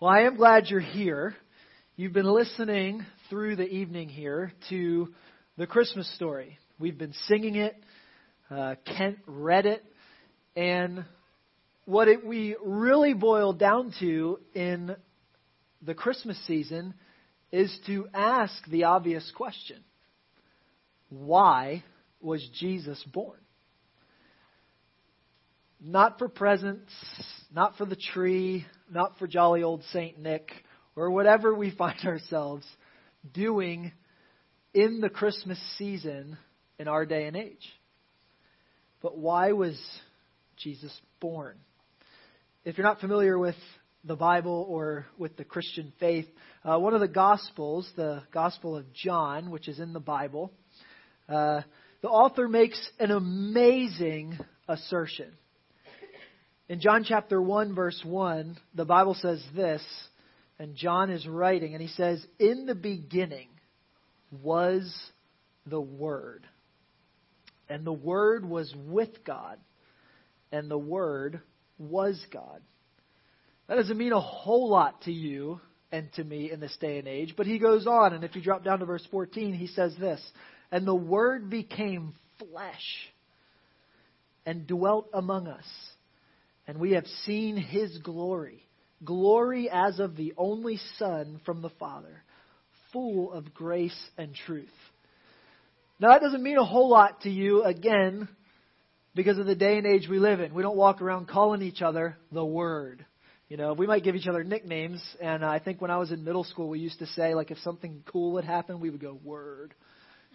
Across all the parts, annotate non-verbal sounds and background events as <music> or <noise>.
Well, I am glad you're here. You've been listening through the evening here to the Christmas story. We've been singing it. Uh, Kent read it. And what it, we really boil down to in the Christmas season is to ask the obvious question Why was Jesus born? Not for presents, not for the tree, not for jolly old Saint Nick, or whatever we <laughs> find ourselves doing in the Christmas season in our day and age. But why was Jesus born? If you're not familiar with the Bible or with the Christian faith, uh, one of the Gospels, the Gospel of John, which is in the Bible, uh, the author makes an amazing assertion. In John chapter 1, verse 1, the Bible says this, and John is writing, and he says, In the beginning was the Word. And the Word was with God, and the Word was God. That doesn't mean a whole lot to you and to me in this day and age, but he goes on, and if you drop down to verse 14, he says this And the Word became flesh and dwelt among us and we have seen his glory, glory as of the only Son from the Father, full of grace and truth. Now, that doesn't mean a whole lot to you, again, because of the day and age we live in. We don't walk around calling each other the Word. You know, we might give each other nicknames, and I think when I was in middle school, we used to say, like, if something cool would happen, we would go, Word.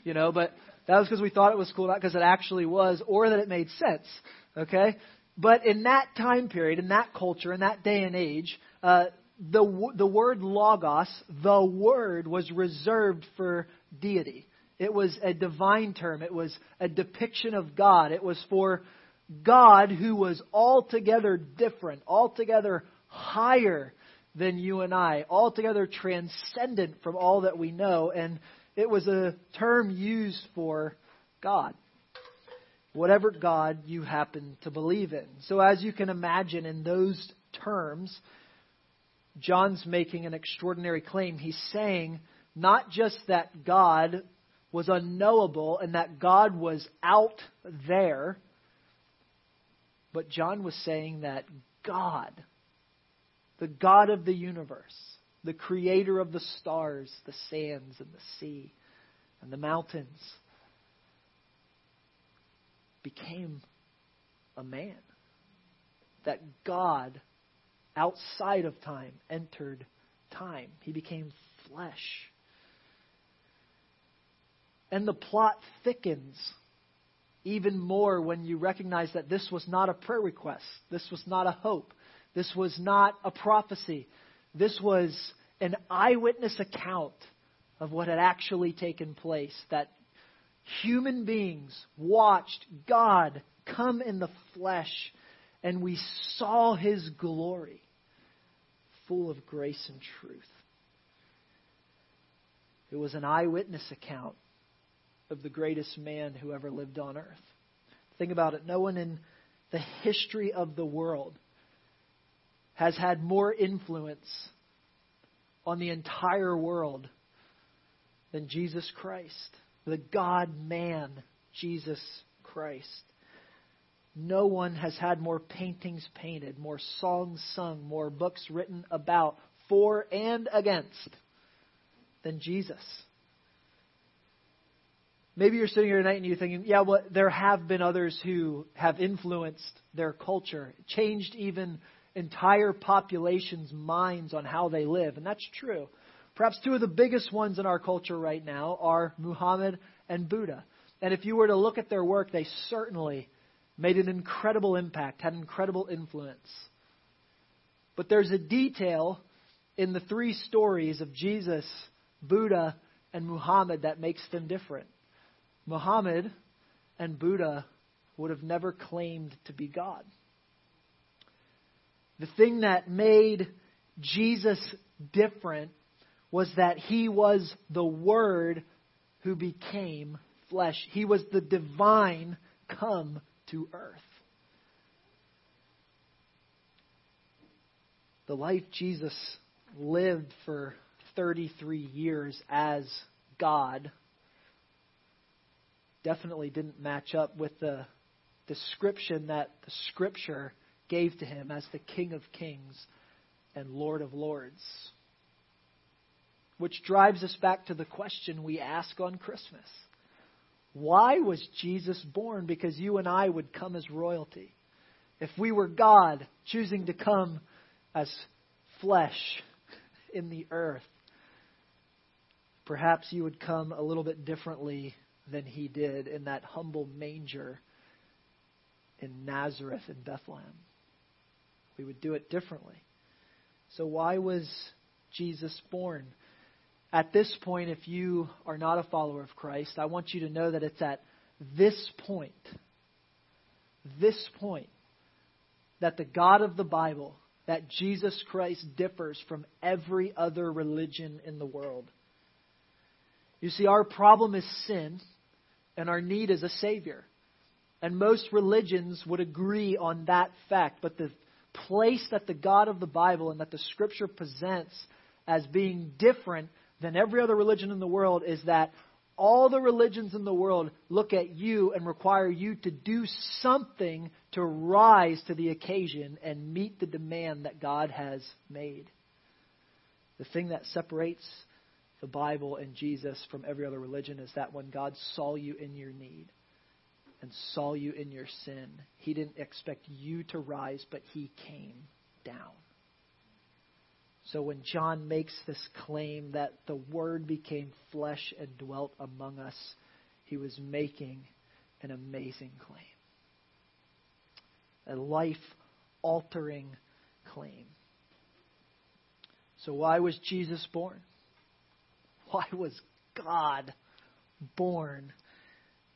You know, but that was because we thought it was cool, not because it actually was, or that it made sense. Okay? But in that time period, in that culture, in that day and age, uh, the, the word logos, the word, was reserved for deity. It was a divine term. It was a depiction of God. It was for God who was altogether different, altogether higher than you and I, altogether transcendent from all that we know. And it was a term used for God whatever God you happen to believe in. So, as you can imagine, in those terms, John's making an extraordinary claim. He's saying not just that God was unknowable and that God was out there, but John was saying that God, the God of the universe, the creator of the stars, the sands, and the sea, and the mountains, became a man. That God, outside of time, entered time. He became flesh. And the plot thickens even more when you recognize that this was not a prayer request. This was not a hope. This was not a prophecy. This was an eyewitness account of what had actually taken place. That human beings watched God come in the flesh, and we saw his glory, full of grace and truth. It was an eyewitness account of the greatest man who ever lived on earth. Think about it. No one in the history of the world has had more influence on the entire world than Jesus Christ the God man, Jesus Christ. No one has had more paintings painted, more songs sung, more books written about, for and against than Jesus. Maybe you're sitting here tonight and you're thinking, yeah, well, there have been others who have influenced their culture, changed even entire populations' minds on how they live. And that's true. Perhaps two of the biggest ones in our culture right now are Muhammad and Buddha. And if you were to look at their work, they certainly made an incredible impact, had incredible influence. But there's a detail in the three stories of Jesus, Buddha, and Muhammad that makes them different. Muhammad and Buddha would have never claimed to be God. The thing that made Jesus different was that he was the Word who became flesh. He was the divine come to earth. The life Jesus lived for 33 years as God definitely didn't match up with the description that the Scripture gave to him as the King of Kings and Lord of Lords. Which drives us back to the question we ask on Christmas Why was Jesus born? Because you and I would come as royalty. If we were God choosing to come as flesh in the earth, perhaps you would come a little bit differently than he did in that humble manger in Nazareth in Bethlehem. We would do it differently. So, why was Jesus born? At this point, if you are not a follower of Christ, I want you to know that it's at this point, this point, that the God of the Bible, that Jesus Christ differs from every other religion in the world. You see, our problem is sin, and our need is a Savior. And most religions would agree on that fact. But the place that the God of the Bible and that the Scripture presents as being different than every other religion in the world is that all the religions in the world look at you and require you to do something to rise to the occasion and meet the demand that God has made. The thing that separates the Bible and Jesus from every other religion is that when God saw you in your need, and saw you in your sin. He didn't expect you to rise, but he came down. So when John makes this claim that the Word became flesh and dwelt among us, he was making an amazing claim. A life altering claim. So, why was Jesus born? Why was God born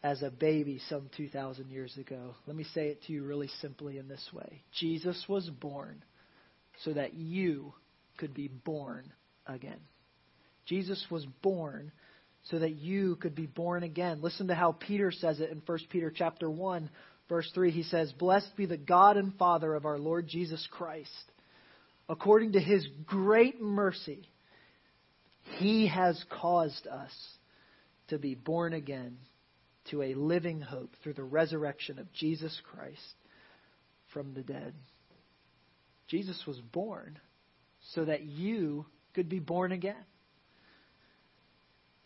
as a baby some 2,000 years ago. Let me say it to you really simply in this way Jesus was born so that you could be born again. Jesus was born so that you could be born again. Listen to how Peter says it in 1 Peter chapter 1 verse 3. He says, "Blessed be the God and Father of our Lord Jesus Christ. According to his great mercy, he has caused us to be born again to a living hope through the resurrection of Jesus Christ from the dead. Jesus was born so that you could be born again.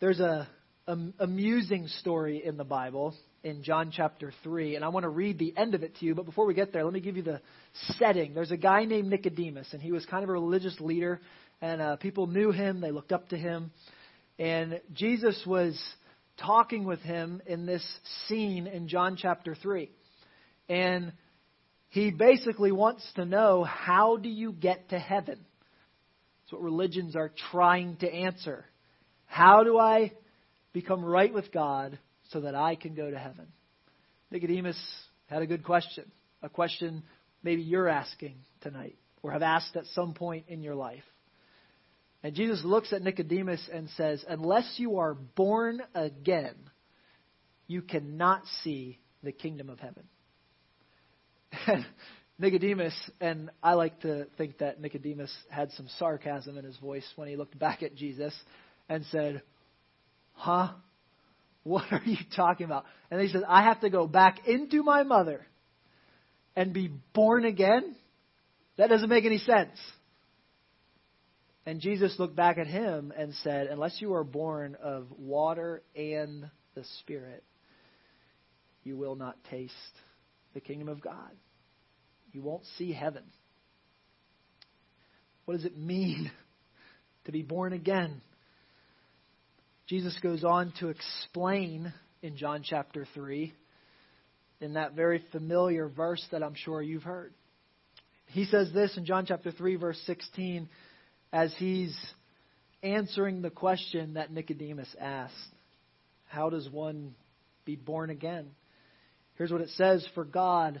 There's a, a amusing story in the Bible in John chapter 3, and I want to read the end of it to you. But before we get there, let me give you the setting. There's a guy named Nicodemus, and he was kind of a religious leader, and uh, people knew him, they looked up to him. And Jesus was talking with him in this scene in John chapter 3. And he basically wants to know how do you get to heaven? That's what religions are trying to answer. How do I become right with God so that I can go to heaven? Nicodemus had a good question, a question maybe you're asking tonight or have asked at some point in your life. And Jesus looks at Nicodemus and says, Unless you are born again, you cannot see the kingdom of heaven. <laughs> Nicodemus, and I like to think that Nicodemus had some sarcasm in his voice when he looked back at Jesus and said, Huh? What are you talking about? And he said, I have to go back into my mother and be born again? That doesn't make any sense. And Jesus looked back at him and said, Unless you are born of water and the Spirit, you will not taste the kingdom of God. You won't see heaven. What does it mean <laughs> to be born again? Jesus goes on to explain in John chapter 3, in that very familiar verse that I'm sure you've heard. He says this in John chapter 3, verse 16 as he's answering the question that Nicodemus asked How does one be born again? Here's what it says For God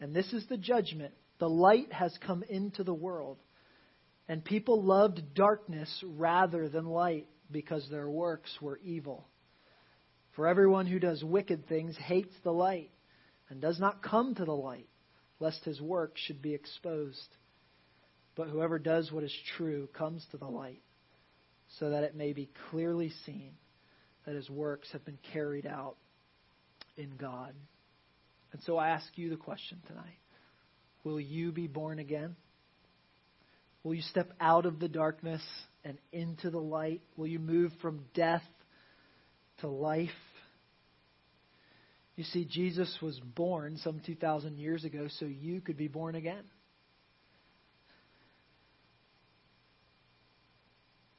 And this is the judgment. The light has come into the world, and people loved darkness rather than light, because their works were evil. For everyone who does wicked things hates the light, and does not come to the light, lest his work should be exposed. But whoever does what is true comes to the light, so that it may be clearly seen that his works have been carried out in God. And so I ask you the question tonight Will you be born again? Will you step out of the darkness and into the light? Will you move from death to life? You see, Jesus was born some 2,000 years ago so you could be born again.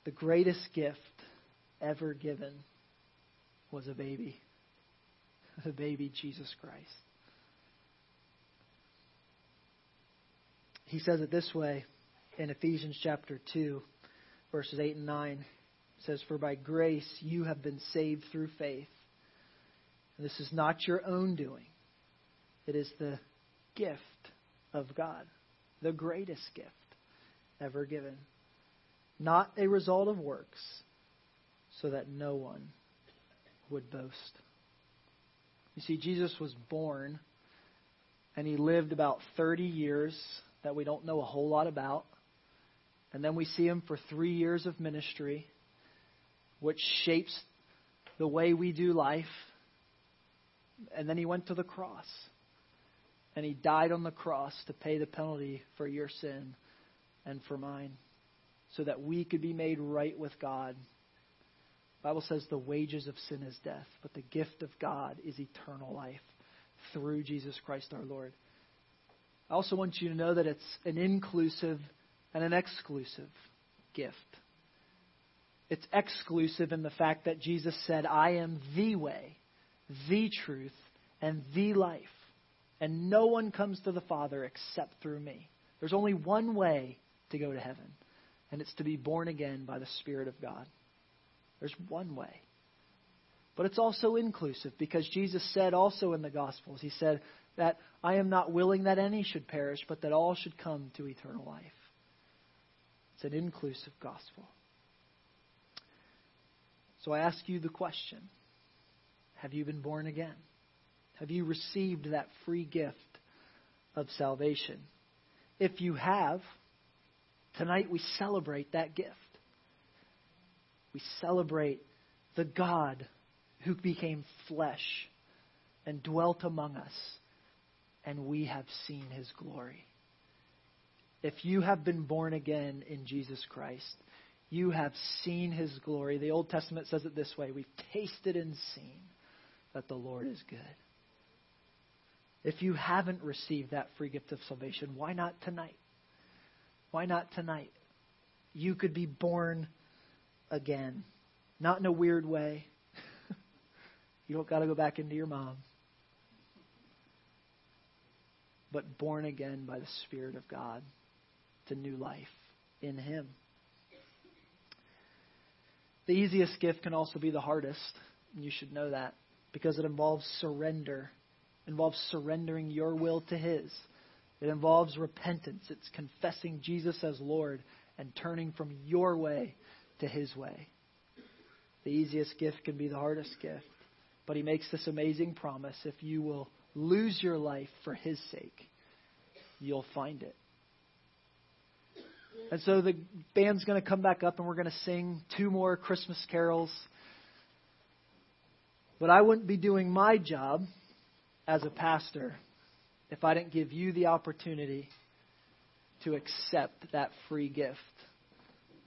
The greatest gift ever given was a baby, <laughs> the baby Jesus Christ. He says it this way in Ephesians chapter 2, verses 8 and 9. It says, For by grace you have been saved through faith. And this is not your own doing, it is the gift of God, the greatest gift ever given not a result of works, so that no one would boast. You see, Jesus was born and he lived about 30 years that we don't know a whole lot about. And then we see him for three years of ministry, which shapes the way we do life. And then he went to the cross. And he died on the cross to pay the penalty for your sin and for mine so that we could be made right with God. The Bible says the wages of sin is death, but the gift of God is eternal life through Jesus Christ our Lord. I also want you to know that it's an inclusive and an exclusive gift. It's exclusive in the fact that Jesus said, I am the way, the truth, and the life. And no one comes to the Father except through me. There's only one way to go to heaven and it's to be born again by the Spirit of God. There's one way. But it's also inclusive because Jesus said also in the Gospels, He said that I am not willing that any should perish, but that all should come to eternal life. It's an inclusive gospel. So I ask you the question Have you been born again? Have you received that free gift of salvation? If you have, Tonight we celebrate that gift. We celebrate the God who became flesh and dwelt among us, and we have seen his glory. If you have been born again in Jesus Christ, you have seen his glory. The Old Testament says it this way We've tasted and seen that the Lord is good. If you haven't received that free gift of salvation, why not tonight? Why not tonight? You could be born again. Not in a weird way. <laughs> you don't got to go back into your mom. But born again by the Spirit of God to new life in Him. The easiest gift can also be the hardest, and you should know that because it involves surrender. Involves surrendering your will to His. It involves repentance. It's confessing Jesus as Lord and turning from your way to His way. The easiest gift can be the hardest gift. But He makes this amazing promise if you will lose your life for His sake, you'll find it. And so the band's going to come back up and we're going to sing two more Christmas carols. But I wouldn't be doing my job as a pastor if I didn't give you the opportunity to accept that free gift.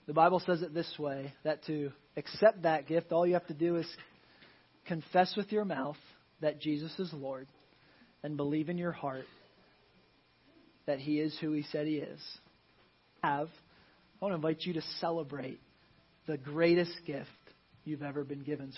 The Bible says it this way that to accept that gift, all you have to do is confess with your mouth that Jesus is Lord and believe in your heart that He is who He said He is. Have, I want to invite you to celebrate the greatest gift you've ever been given.